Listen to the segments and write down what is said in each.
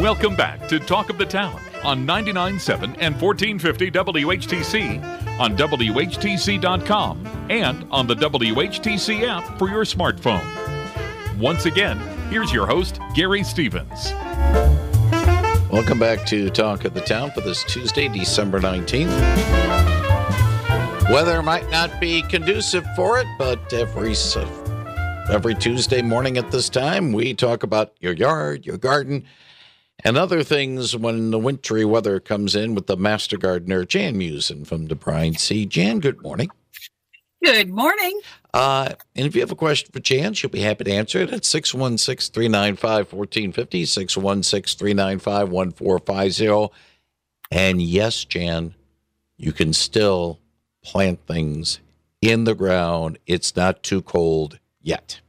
Welcome back to Talk of the Town on 99.7 and 1450 WHTC, on WHTC.com, and on the WHTC app for your smartphone. Once again, here's your host, Gary Stevens. Welcome back to Talk of the Town for this Tuesday, December 19th. Weather might not be conducive for it, but every every Tuesday morning at this time, we talk about your yard, your garden, and other things when the wintry weather comes in with the master gardener, Jan Meeuwsen from DeBruyn Seed. Jan, good morning. Good morning. Uh, and if you have a question for Jan, she'll be happy to answer it at 616 395 1450, 616 395 1450. And yes, Jan, you can still plant things in the ground. It's not too cold yet.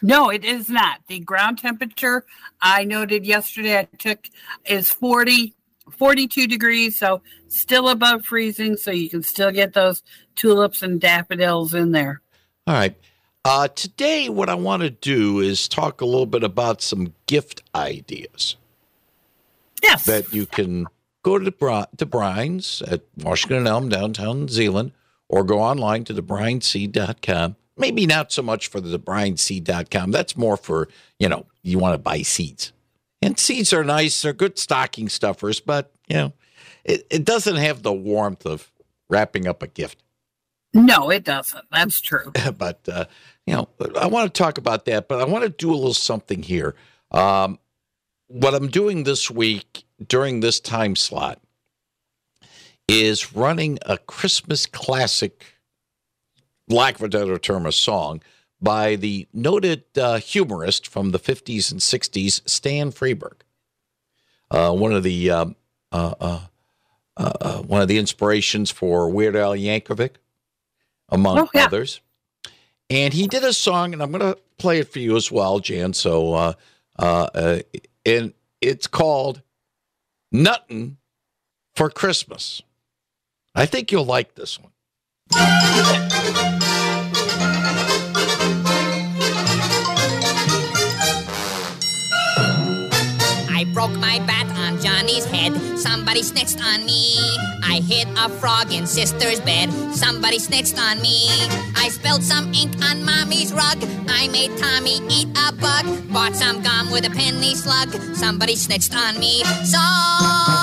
No, it is not. The ground temperature I noted yesterday I took is 40, 42 degrees, so still above freezing, so you can still get those tulips and daffodils in there. All right. Uh, today, what I want to do is talk a little bit about some gift ideas. Yes. That you can go to the Bri- to Bryan's at Washington and Elm, downtown Zeeland, or go online to debruynseed.com Maybe not so much for debruynseed.com. That's more for, you know, you want to buy seeds. And seeds are nice. They're good stocking stuffers, but, you know, it, it doesn't have the warmth of wrapping up a gift. No, it doesn't. That's true. but, uh, you know, I want to talk about that, but I want to do a little something here. Um, what I'm doing this week during this time slot is running a Christmas classic lack of a better term, a song by the noted uh, humorist from the 50s and 60s, Stan Freberg. Uh, one of the um, uh, uh, uh, one of the inspirations for Weird Al Yankovic, among oh, yeah. others. And he did a song, and I'm going to play it for you as well, Jan. So, and it's called "Nuttin' for Christmas." I think you'll like this one. I broke my bat on Johnny's head. Somebody snitched on me. I hit a frog in sister's bed. Somebody snitched on me. I spilled some ink on mommy's rug. I made Tommy eat a bug. Bought some gum with a penny slug. Somebody snitched on me. So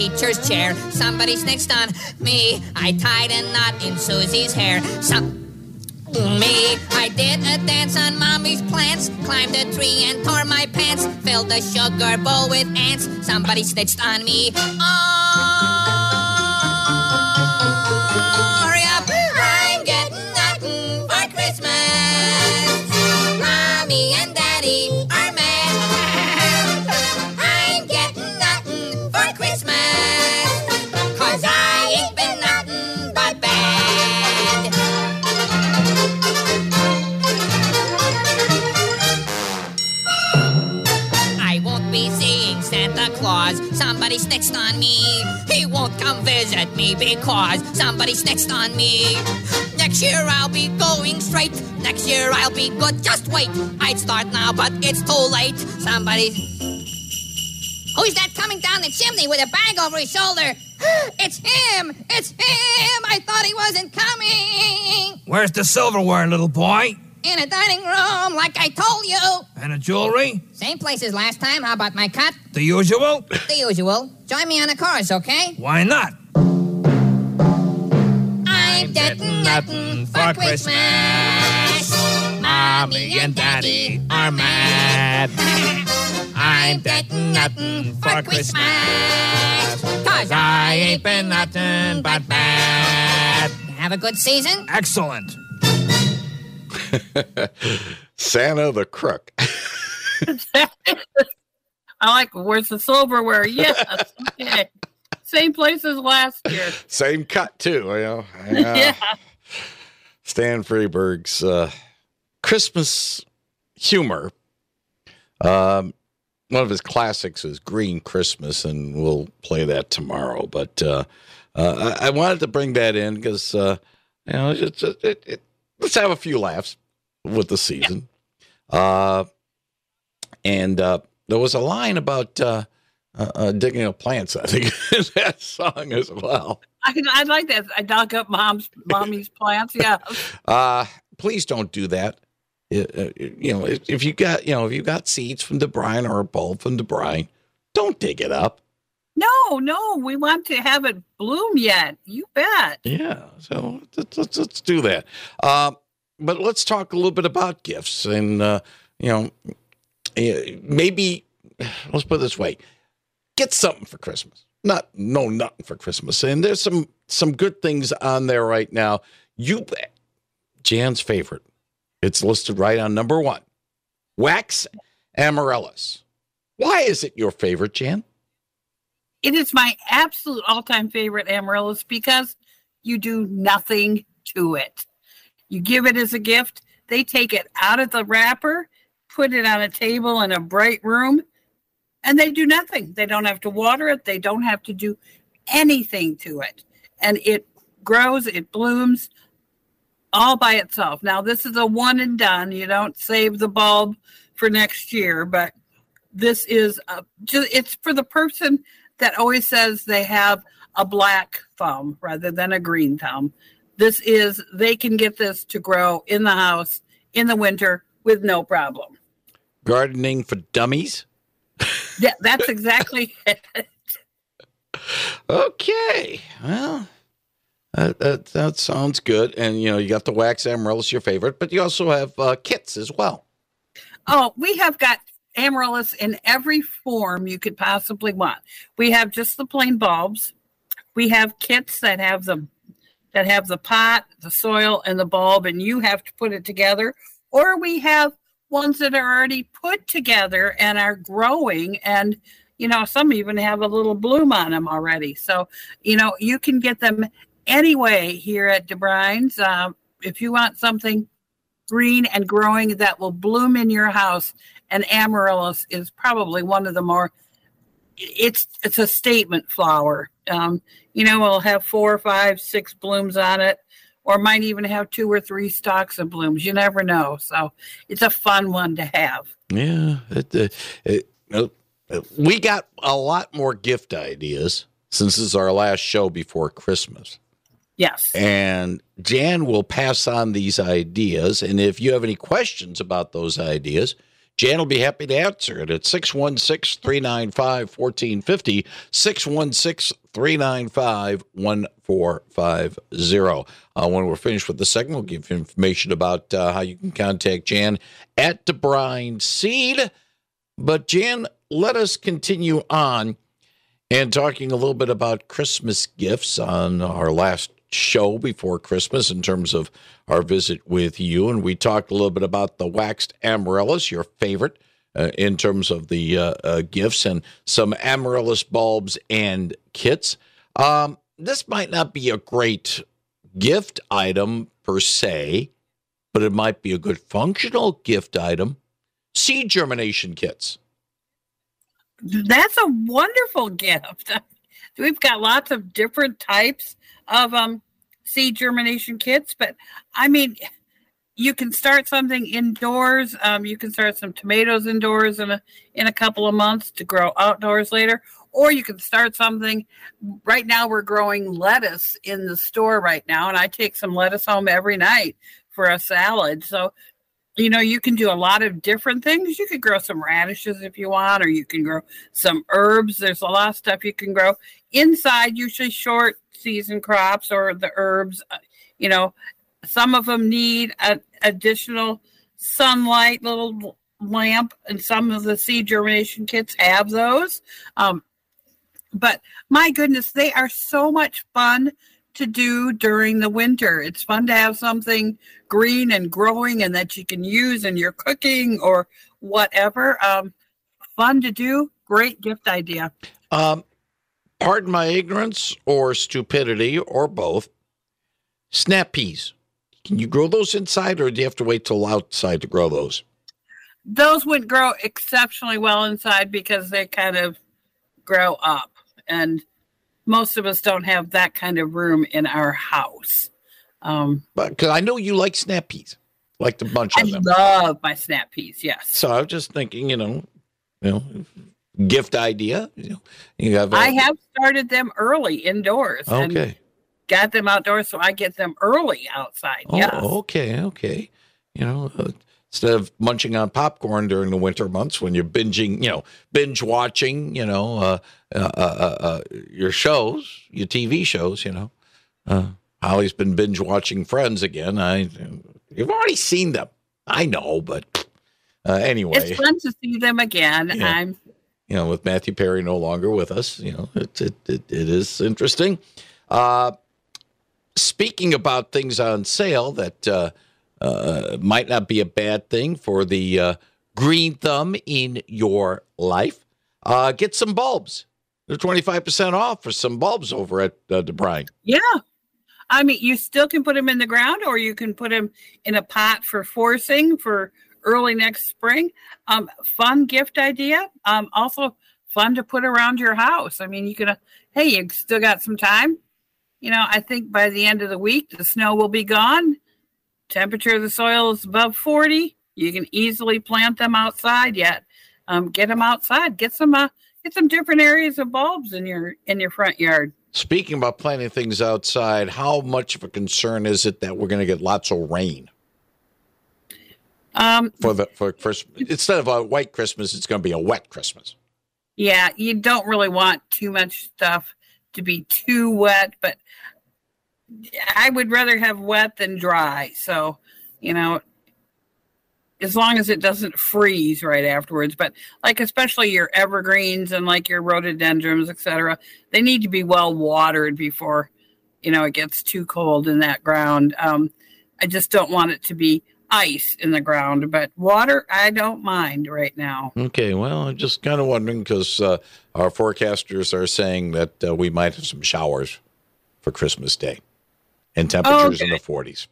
teacher's chair. Somebody snitched on me. I tied a knot in Susie's hair. Some me. I did a dance on mommy's plants, climbed a tree and tore my pants, filled a sugar bowl with ants. Somebody snitched on me. Oh. Somebody snitched on me. He won't come visit me because somebody snitched on me. Next year I'll be going straight. Next year I'll be good. Just wait. I'd start now, but it's too late. Somebody. Who's that coming down the chimney with a bag over his shoulder? It's him! It's him! I thought he wasn't coming! Where's the silverware, little boy? In a dining room, like I told you. And a jewelry? Same place as last time. How about my cut? The usual? The usual. Join me on the chorus, okay? Why not? I'm getting nothing for Christmas. Mommy and Daddy are mad. I'm getting nothing for Christmas. Cause I ain't been nothing but bad. Have a good season? Excellent. Santa the crook. I like where's the silverware? Yes. Okay. Same place as last year. Same cut too, you know. yeah. Stan Freberg's uh, Christmas humor. Um, one of his classics is Green Christmas, and we'll play that tomorrow. But uh, uh, I, I wanted to bring that in because uh, you know it's, it, it, it, let's have a few laughs with the season. Uh, and uh, there was a line about uh, uh, uh, digging up plants. I think in that song as well. I, I like that. I dug up mom's mommy's plants. Yeah. Uh, please don't do that. You know, if, if you got you know if you got seeds from DeBruyn or a bulb from DeBruyn, don't dig it up. No, no, we want to have it bloom yet. You bet. Yeah, so let's let's, let's do that. Uh, but let's talk a little bit about gifts, and uh, you know, eh, maybe let's put it this way: get something for Christmas. Not no nothing for Christmas, and there's some some good things on there right now. You. Jan's favorite. It's listed right on number one. Wax amaryllis. Why is it your favorite, Jan? It is my absolute all time favorite amaryllis because you do nothing to it. You give it as a gift, they take it out of the wrapper, put it on a table in a bright room, and they do nothing. They don't have to water it, they don't have to do anything to it. And it grows, it blooms all by itself. Now, this is a one and done. You don't save the bulb for next year, but this is a, it's for the person that always says they have a black thumb rather than a green thumb. This is, they can get this to grow in the house in the winter with no problem. Gardening for dummies? Yeah, that's exactly it. Okay. Well, that, that, that sounds good. And, you know, you got the wax amaryllis, your favorite, but you also have uh, kits as well. Oh, we have got amaryllis in every form you could possibly want. We have just the plain bulbs. We have kits that have the that have the pot, the soil, and the bulb, and you have to put it together. Or we have ones that are already put together and are growing, and you know some even have a little bloom on them already. So you know you can get them anyway here at DeBruyn's. Uh, if you want something green and growing that will bloom in your house, and amaryllis is probably one of the more it's it's a statement flower. Um, you know, it'll have four, five, six blooms on it, or might even have two or three stalks of blooms. You never know. So it's a fun one to have. Yeah, it, uh, it, uh, we got a lot more gift ideas since this is our last show before Christmas. Yes. And Jan will pass on these ideas. And if you have any questions about those ideas, Jan will be happy to answer it at 616 395 1450, 616 395 1450. Uh, when we're finished with the segment, we'll give information about uh, how you can contact Jan at DeBruyn Seed. But Jan, let us continue on and talking a little bit about Christmas gifts on our last show before Christmas in terms of our visit with you. And we talked a little bit about the waxed amaryllis, your favorite. Uh, in terms of the uh, uh, gifts and some amaryllis bulbs and kits. Um, this might not be a great gift item per se, but it might be a good functional gift item. Seed germination kits. That's a wonderful gift. We've got lots of different types of um, seed germination kits, but I mean, you can start something indoors. Um, you can start some tomatoes indoors in a in a couple of months to grow outdoors later, or you can start something. Right now, we're growing lettuce in the store right now, and I take some lettuce home every night for a salad. So, you know, you can do a lot of different things. You could grow some radishes if you want, or you can grow some herbs. There's a lot of stuff you can grow inside. Usually short season crops or the herbs. uh, You know, some of them need a, additional sunlight, little lamp, and some of the seed germination kits have those. Um, but my goodness, they are so much fun to do during the winter. It's fun to have something green and growing and that you can use in your cooking or whatever. Um, fun to do. Great gift idea. Um, pardon my ignorance or stupidity or both. Snap peas. Can you grow those inside or do you have to wait till outside to grow those? those wouldn't grow exceptionally well inside because they kind of grow up. And most of us don't have that kind of room in our house. Um, But because I know you like snap peas, like to bunch I on them. I love my snap peas. Yes. So I was just thinking, you know, you know, gift idea. You know, you have. a- I have started them early indoors Okay. Got them outdoors so I get them early outside. Oh, yes. okay, okay. You know, uh, instead of munching on popcorn during the winter months when you're binging, you know, binge watching, you know, uh, uh, uh, uh, your shows, your TV shows, you know. Uh, Holly's been binge watching Friends again. I, you've already seen them. I know, but uh, anyway, It's fun to see them again. Yeah. I'm you know, with Matthew Perry no longer with us, you know, it it it, it is interesting. Uh, speaking about things on sale that uh, uh, might not be a bad thing for the uh, green thumb in your life, uh, get some bulbs. They're twenty five percent off for some bulbs over at uh, DeBruyn. Yeah. I mean, you still can put them in the ground or you can put them in a pot for forcing for early next spring. Um, fun gift idea. Um, also fun to put around your house. I mean, you can, uh, hey, you still got some time. You know, I think by the end of the week, the snow will be gone. Temperature of the soil is above 40. You can easily plant them outside yet. Um, get them outside. Get some, uh, get some different areas of bulbs in your, in your front yard. Speaking about planting things outside, how much of a concern is it that we're going to get lots of rain Um, for the for first instead of a white Christmas, it's going to be a wet Christmas. Yeah, you don't really want too much stuff to be too wet, but I would rather have wet than dry. So, you know, as long as it doesn't freeze right afterwards. But like especially your evergreens and like your rhododendrons, etc., they need to be well watered before you know it gets too cold in that ground. Um, I just don't want it to be ice in the ground, but water I don't mind right now. Okay, well, I'm just kind of wondering because uh, our forecasters are saying that uh, we might have some showers for Christmas Day and temperatures in the 40s.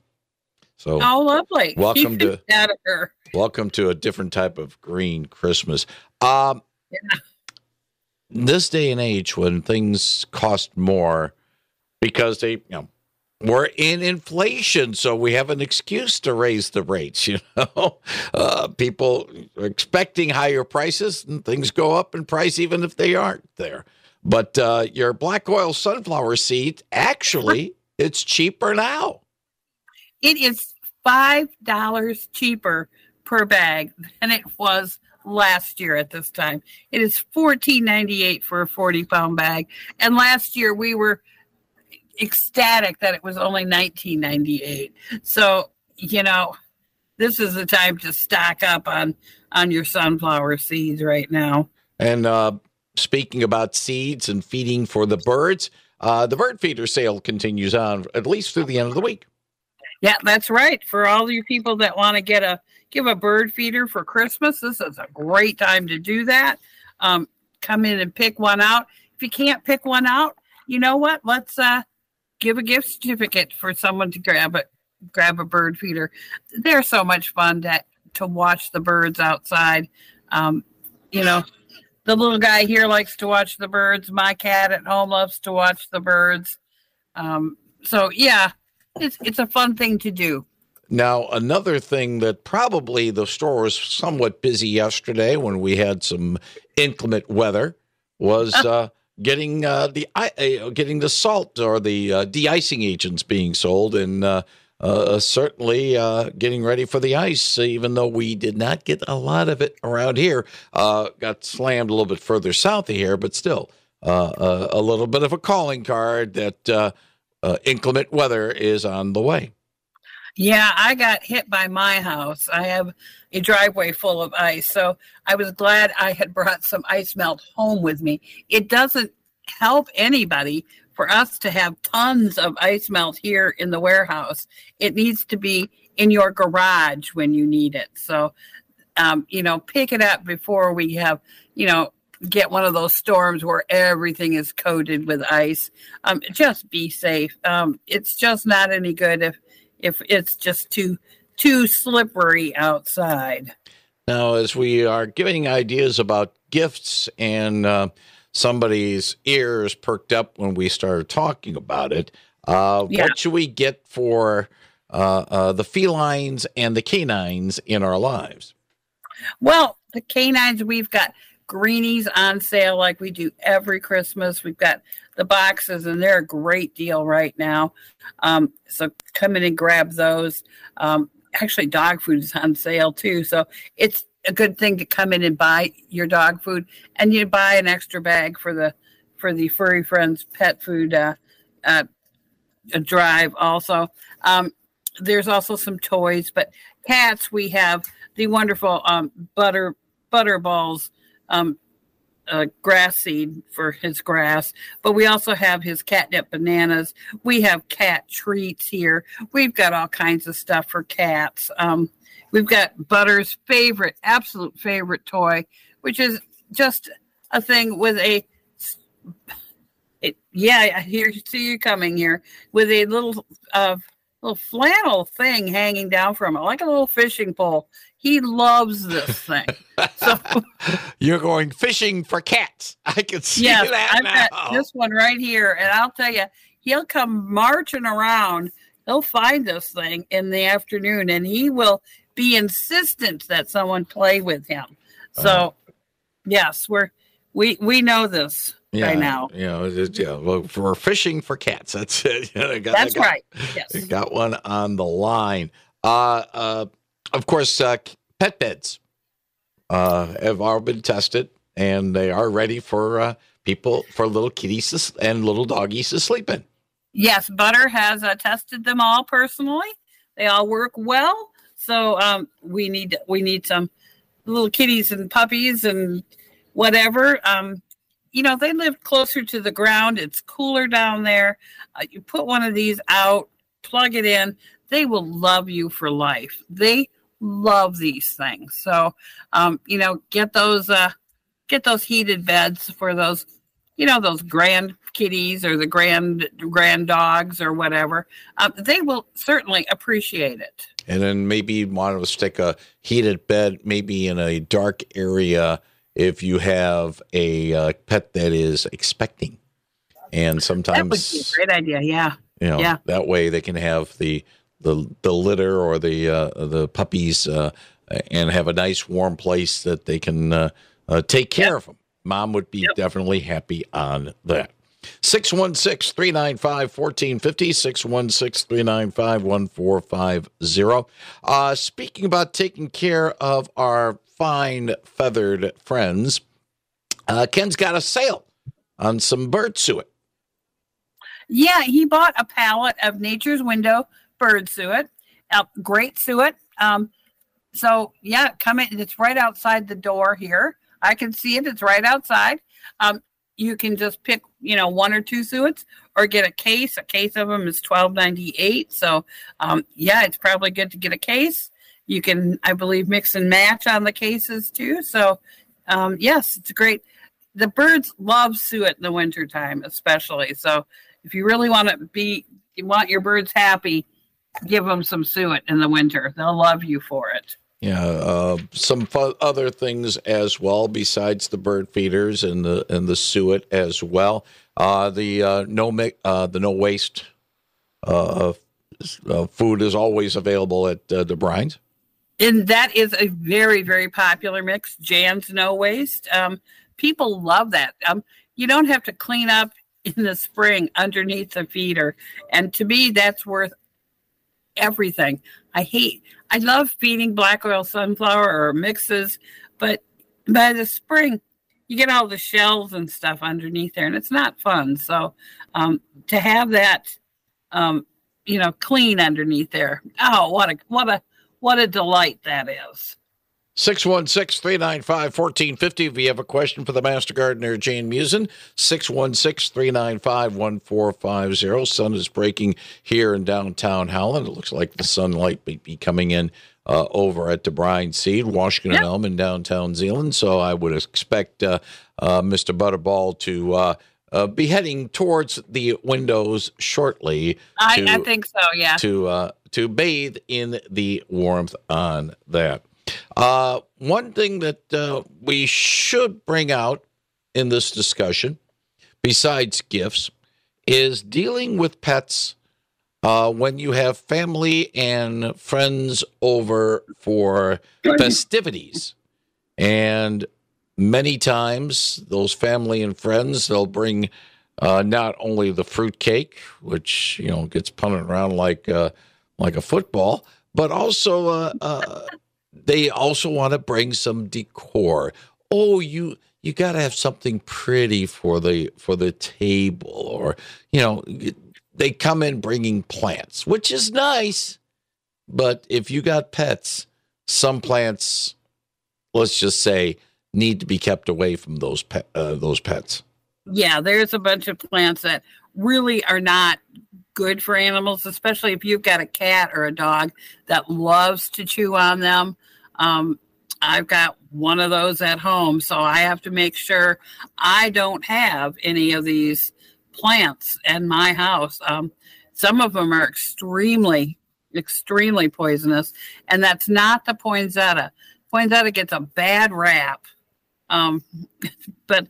So, Oh, lovely! Welcome Keep to- out of her. welcome to a different type of green Christmas. Um, This day and age, when things cost more because they, you know, we're in inflation, so we have an excuse to raise the rates. You know, uh, people are expecting higher prices, and things go up in price even if they aren't there. But uh, your black oil sunflower seed, actually, it's cheaper now. It is five dollars cheaper per bag than it was last year at this time. It is fourteen ninety eight for a forty pound bag, and last year we were ecstatic that it was only nineteen ninety eight. So you know, this is the time to stock up on on your sunflower seeds right now. And uh, speaking about seeds and feeding for the birds, uh, the bird feeder sale continues on at least through the end of the week. Yeah, that's right. For all you people that want to get a give a bird feeder for Christmas, this is a great time to do that. Um, come in and pick one out. If you can't pick one out, you know what? Let's uh, give a gift certificate for someone to grab it. Grab a bird feeder. They're so much fun to to watch the birds outside. Um, you know, the little guy here likes to watch the birds. My cat at home loves to watch the birds. Um, so yeah, it's it's a fun thing to do. Now, another thing that probably the store was somewhat busy yesterday when we had some inclement weather was uh, getting uh, the uh, getting the salt or the uh, de-icing agents being sold, and uh, uh, certainly uh, getting ready for the ice. Even though we did not get a lot of it around here, uh, got slammed a little bit further south of here, but still uh, uh, a little bit of a calling card that inclement weather is on the way. Yeah, I got hit by my house. I have a driveway full of ice, so I was glad I had brought some ice melt home with me. It doesn't help anybody for us to have tons of ice melt here in the warehouse. It needs to be in your garage when you need it. So, um, you know, pick it up before we have, you know, get one of those storms where everything is coated with ice. Um, just be safe. Um, it's just not any good if if it's just too too slippery outside. Now, as we are giving ideas about gifts and uh, somebody's ears perked up when we started talking about it, uh, Yeah. what should we get for uh, uh, the felines and the canines in our lives? Well, the canines, we've got greenies on sale like we do every Christmas. We've got the boxes, and they're a great deal right now. Um, so come in and grab those. Um, actually, dog food is on sale too. So it's a good thing to come in and buy your dog food, and you buy an extra bag for the for the furry friends pet food uh, uh, drive also. Um, there's also some toys, but cats we have the wonderful um, butter balls um, uh, grass seed for his grass, but we also have his catnip bananas. We have cat treats here. We've got all kinds of stuff for cats. Um, we've got Butter's favorite, absolute favorite toy, which is just a thing with a. It, yeah, I hear see you coming here with a little uh, little flannel thing hanging down from it, like a little fishing pole. He loves this thing. So You're going fishing for cats. I can see yes, that I've now. got this one right here, and I'll tell you, he'll come marching around. He'll find this thing in the afternoon, and he will be insistent that someone play with him. So, Uh-huh. yes, we're we we know this by now. You know, it's- yeah, well, we're fishing for cats. That's it. Yeah, I got- That's got- right. Yes. Got one on the line. Uh, uh, of course, uh, pet beds uh, have all been tested, and they are ready for uh, people for little kitties to and little doggies to sleep in. Yes, Butter has uh, tested them all personally. They all work well. So um, we need we need some little kitties and puppies and whatever. Um, you know, they live closer to the ground. It's cooler down there. Uh, you put one of these out, plug it in. They will love you for life. They love these things. So, um, you know, get those uh, get those heated beds for those you know those grand kitties or the grand grand dogs or whatever um, they will certainly appreciate it And then maybe want to stick a heated bed, maybe in a dark area if you have a uh, pet that is expecting. And that would sometimes be a great idea yeah you know Yeah. that way they can have the the the litter or the uh, the puppies uh, and have a nice warm place that they can uh, uh, take care of them mom would be definitely happy on that. 616-395-1450 616-395-1450 uh, speaking about taking care of our fine feathered friends uh, ken's got a sale on some bird suet. Yeah he bought a pallet of nature's window bird suet uh, great suet. Um, so yeah come in it's right outside the door here i can see it it's right outside. Um, you can just pick you know one or two suets or get a case. A case of them is 12.98 so um, yeah it's probably good to get a case. You can i believe mix and match on the cases too so um, yes it's great. The birds love suet in the wintertime especially so if you really want to be you want your birds happy give them some suet in the winter. They'll love you for it Yeah, uh, some fu- other things as well besides the bird feeders and the and the suet as well. Uh, the uh, no mi- uh, the no waste uh, uh, food is always available at DeBruyn's. and that is a very very popular mix jan's no waste um, people love that um, you don't have to clean up in the spring underneath the feeder and to me that's worth everything. I hate i love feeding black oil sunflower or mixes but by the spring you get all the shells and stuff underneath there and it's not fun. So um, to have that um, you know clean underneath there oh what a what a what a delight that is 616 395 1450. If you have a question for the Master Gardener, Jane Meeuwsen, 616 395 1450. Sun is breaking here in downtown Holland. It looks like the sunlight may be coming in uh, over at DeBruyn Seed, Washington and Yeah. Elm in downtown Zeeland. So I would expect uh, uh, Mr. Butterball to uh, uh, be heading towards the windows shortly I, to, I think so yeah to uh, to bathe in the warmth on that. Uh, one thing that uh, we should bring out in this discussion, besides gifts, is dealing with pets uh, when you have family and friends over for festivities. And many times, those family and friends, they'll bring uh, not only the fruit cake, which you know gets punted around like uh, like a football, but also uh they also want to bring some decor. Oh, you you got to have something pretty for the for the table, or you know they come in bringing plants, which is nice. But if you got pets, some plants, let's just say, need to be kept away from those pet, uh, those pets. Yeah, there's a bunch of plants that really are not good for animals, especially if you've got a cat or a dog that loves to chew on them. Um, I've got one of those at home, so I have to make sure I don't have any of these plants in my house. Um, some of them are extremely, extremely poisonous, and that's not the poinsettia. Poinsettia gets a bad rap, um, but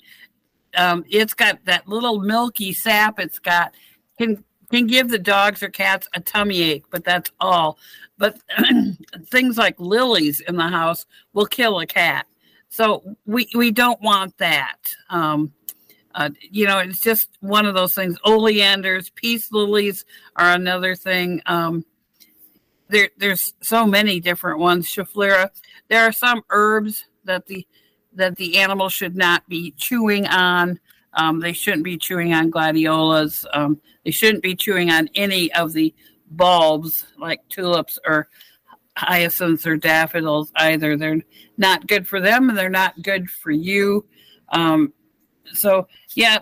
um, it's got that little milky sap. It's got can can give the dogs or cats a tummy ache, but that's all. But things like lilies in the house will kill a cat. So we, we don't want that. Um, uh, you know, it's just one of those things. Oleanders, peace lilies are another thing. Um, there, there's so many different ones. Schefflera. There are some herbs that the that the animal should not be chewing on. Um, they shouldn't be chewing on gladiolas. Um, they shouldn't be chewing on any of the bulbs like tulips or hyacinths or daffodils either. They're not good for them and they're not good for you. Um, so, yeah,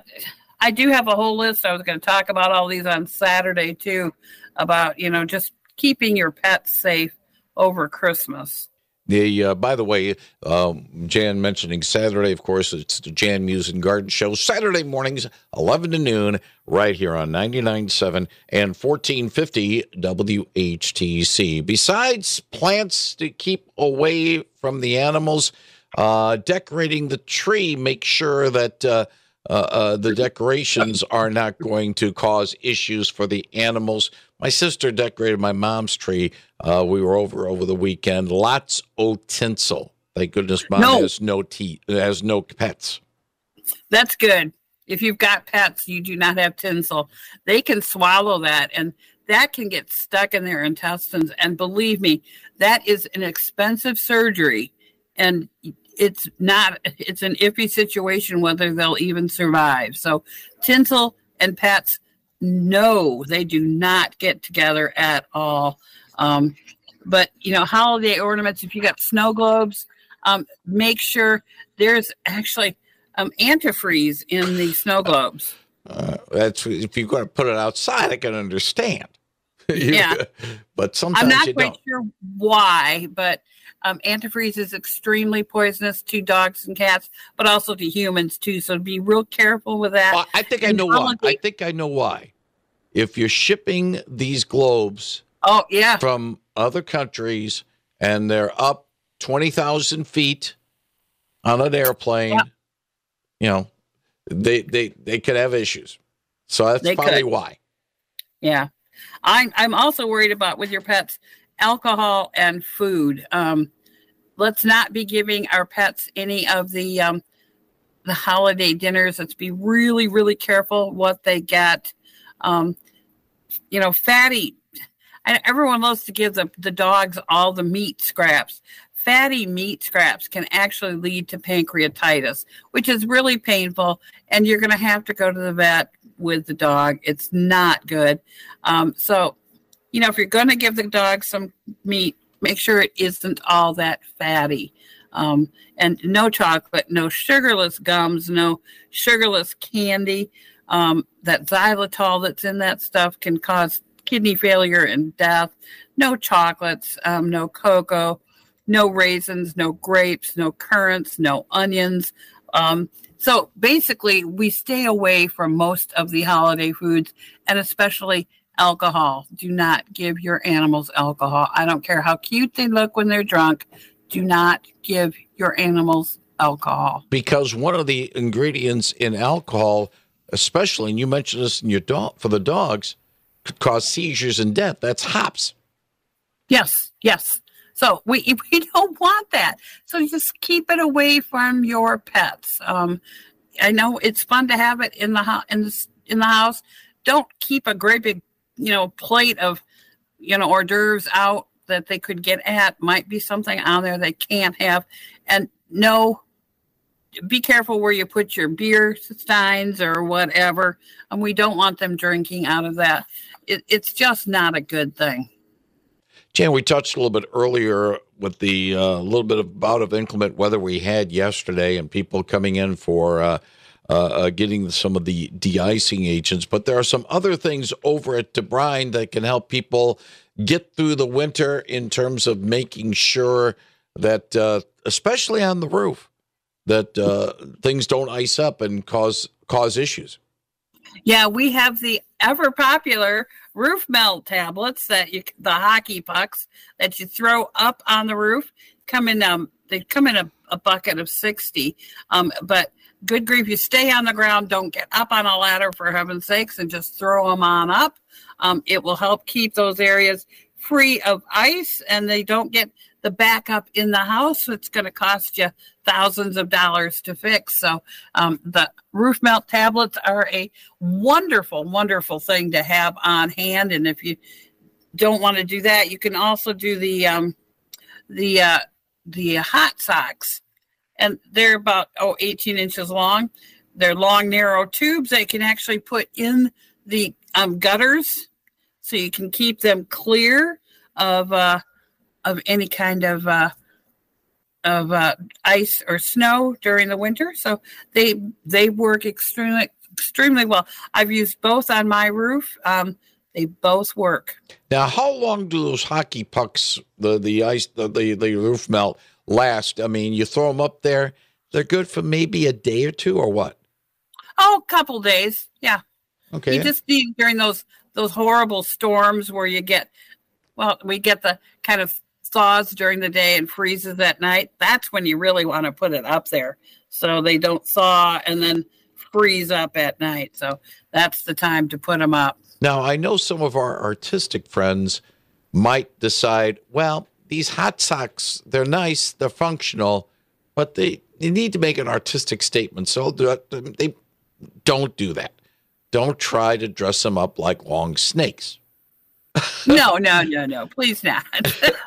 I do have a whole list. I was going to talk about all these on Saturday too about, you know, just keeping your pets safe over Christmas. The uh, by the way, um, Jan mentioning Saturday, of course, it's the Jan Meeuwsen Garden Show Saturday mornings, eleven to noon, right here on 99.7 and 1450 WHTC. Besides plants to keep away from the animals, uh, decorating the tree, make sure that. Uh, uh, uh, the decorations are not going to cause issues for the animals. My sister decorated my mom's tree. Uh, we were over over the weekend. Lots of tinsel. Thank goodness mom no. has no teeth, has no pets. That's good. If you've got pets, you do not have tinsel. They can swallow that, and that can get stuck in their intestines. And believe me, that is an expensive surgery. And it's not it's an iffy situation whether they'll even survive so tinsel and pets no they do not get together at all. Um, but you know holiday ornaments if you got snow globes um, make sure there's actually um, antifreeze in the snow globes. Uh, that's if you're going to put it outside i can understand yeah but sometimes i'm not quite don't. sure why but um, antifreeze is extremely poisonous to dogs and cats, but also to humans too. So be real careful with that. Well, I think I know why. I think I know why. If you're shipping these globes, oh yeah, from other countries, and they're up twenty thousand feet on an airplane, yeah. you know, they they they could have issues. So that's they probably could. why. Yeah. I'm I'm also worried about with your pets alcohol and food. Um, let's not be giving our pets any of the um, the holiday dinners. Let's be really, really careful what they get. Um, you know, fatty. Everyone loves to give the, the dogs all the meat scraps. Fatty meat scraps can actually lead to pancreatitis, which is really painful, and you're going to have to go to the vet with the dog. It's not good. Um, so you know, if you're going to give the dog some meat, make sure it isn't all that fatty. Um, and no chocolate, no sugarless gums, no sugarless candy. Um, that xylitol that's in that stuff can cause kidney failure and death. No chocolates, um, no cocoa, no raisins, no grapes, no currants, no onions. Um, so basically, we stay away from most of the holiday foods and especially alcohol. Do not give your animals alcohol. I don't care how cute they look when they're drunk. do not give your animals alcohol. Because one of the ingredients in alcohol, especially, and you mentioned this in your dog for the dogs, could cause seizures and death. That's hops. Yes, yes. So we we don't want that. So just keep it away from your pets. Um, I know it's fun to have it in the house in the in the house. Don't keep a great big you know plate of you know hors d'oeuvres out that they could get at. Might be something on there they can't have. And no, be careful where you put your beer steins or whatever. And we don't want them drinking out of that. It, it's just not a good thing. Jan, we touched a little bit earlier with the uh, little bit of bout of inclement weather we had yesterday and people coming in for uh, uh, uh, getting some of the de-icing agents. But there are some other things over at DeBruyn that can help people get through the winter in terms of making sure that, uh, especially on the roof, that uh, things don't ice up and cause cause issues. Yeah, we have the ever popular roof melt tablets that you the hockey pucks that you throw up on the roof come in um they come in a, a bucket of 60 um but good grief you stay on the ground don't get up on a ladder for heaven's sakes and just throw them on up um, it will help keep those areas free of ice and they don't get the backup in the house it's going to cost you thousands of dollars to fix. So um, the roof mount tablets are a wonderful wonderful thing to have on hand. And if you don't want to do that you can also do the um, the uh, the hot socks. And they're about oh 18 inches long. They're long narrow tubes. They can actually put in the um, gutters so you can keep them clear of uh, of any kind of uh, of uh, ice or snow during the winter. So they they work extremely extremely well. I've used both on my roof. Um, they both work. Now, how long do those hockey pucks, the the ice, the, the the roof melt last? I mean, you throw them up there, they're good for maybe a day or two, or what? Oh, a couple days. Yeah. Okay. You just need during those those horrible storms where you get well, we get the kind of thaws during the day and freezes at night. That's when you really want to put it up there so they don't thaw and then freeze up at night. So that's the time to put them up. Now, I know some of our artistic friends might decide, well, these hot socks, they're nice, they're functional, but they, they need to make an artistic statement. So they don't do that. Don't try to dress them up like long snakes. no, no, no, no. Please not.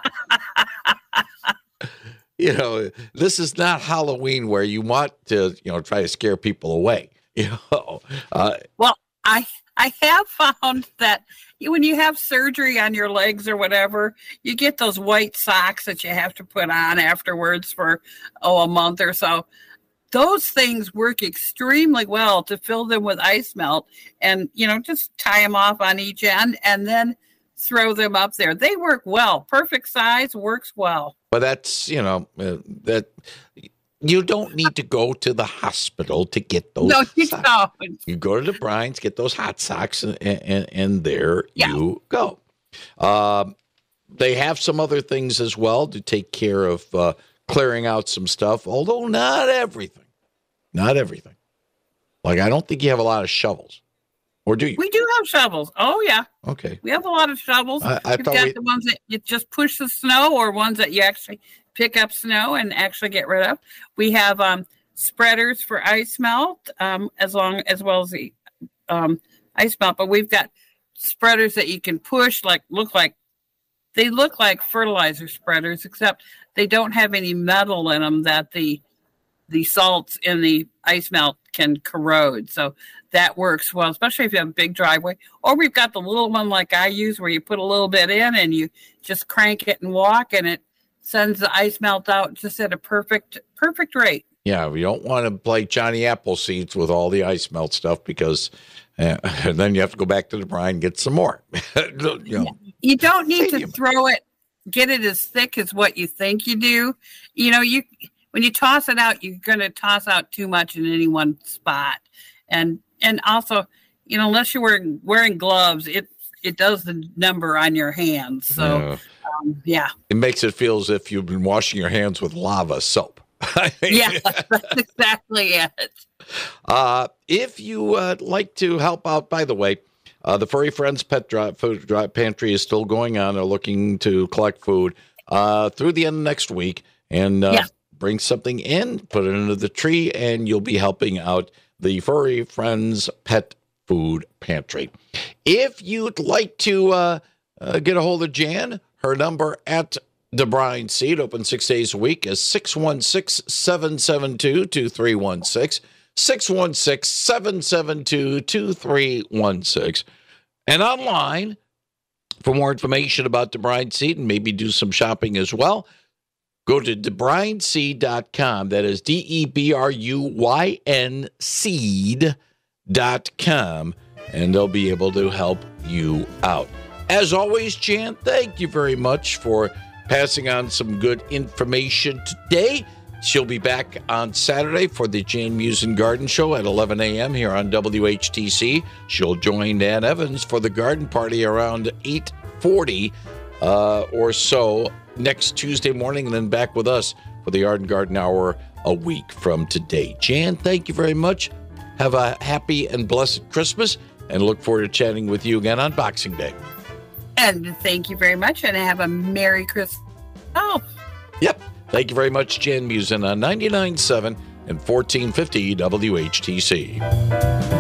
you know, this is not Halloween where you want to, you know, try to scare people away. You know. Uh, well, I I have found that when you have surgery on your legs or whatever, you get those white socks that you have to put on afterwards for oh a month or so. Those things work extremely well to fill them with ice melt, and you know just tie them off on each end, and then throw them up there. They work well. Perfect size works well. But that's, you know, uh, that you don't need to go to the hospital to get those. No, you socks. don't. You go to DeBruyn's, get those hot socks, and, and, and there yeah. you go. Um, they have some other things as well to take care of uh, clearing out some stuff, although not everything. Not everything. Like, I don't think you have a lot of shovels. Or do you? We do have shovels. Oh yeah. Okay. We have a lot of shovels. I, I We've got we... the ones that you just push the snow, or ones that you actually pick up snow and actually get rid of. We have um, spreaders for ice melt, um, as long as well as the um, ice melt. But we've got spreaders that you can push, like look like they look like fertilizer spreaders, except they don't have any metal in them that the the salts in the ice melt can corrode. So that works well, especially if you have a big driveway. Or we've got the little one like I use where you put a little bit in and you just crank it and walk and it sends the ice melt out just at a perfect perfect rate. Yeah, we don't want to play Johnny Appleseeds with all the ice melt stuff because uh, then you have to go back to DeBruyn and get some more. you, know, you don't need to throw it, get it as thick as what you think you do. You know, you when you toss it out, you're going to toss out too much in any one spot, and and also, you know, unless you're wearing wearing gloves, it it does the number on your hands. So Yeah. um, yeah, It makes it feel as if you've been washing your hands with lava soap. yeah, that's exactly it. Uh, if you uh, like to help out, by the way, uh, the Furry Friends Pet Drop Food Drop Pantry is still going on. They're looking to collect food uh, through the end of next week and uh, Yeah. Bring something in, put it under the tree, and you'll be helping out the Furry Friends Pet Food Pantry. If you'd like to uh, uh, get a hold of Jan, her number at DeBruyn Seed, open six days a week, is 616 772 2316. 616 772 2316. And online, for more information about DeBruyn Seed and maybe do some shopping as well, go to debruynseed.com. That is D E B R U Y N seed.com, and they'll be able to help you out. As always, Jan, thank you very much for passing on some good information today. She'll be back on Saturday for the Jan Meeuwsen Garden Show at 11 a.m. here on WHTC. She'll join Dan Evans for the garden party around 8:40 uh, or so next Tuesday morning, and then back with us for the Yard and Garden Hour a week from today. Jan, thank you very much. Have a happy and blessed Christmas, and look forward to chatting with you again on Boxing Day. And thank you very much, and have a Merry Christmas. Oh. Yep. Thank you very much, Jan Meeuwsen on 99.7 and 1450 WHTC.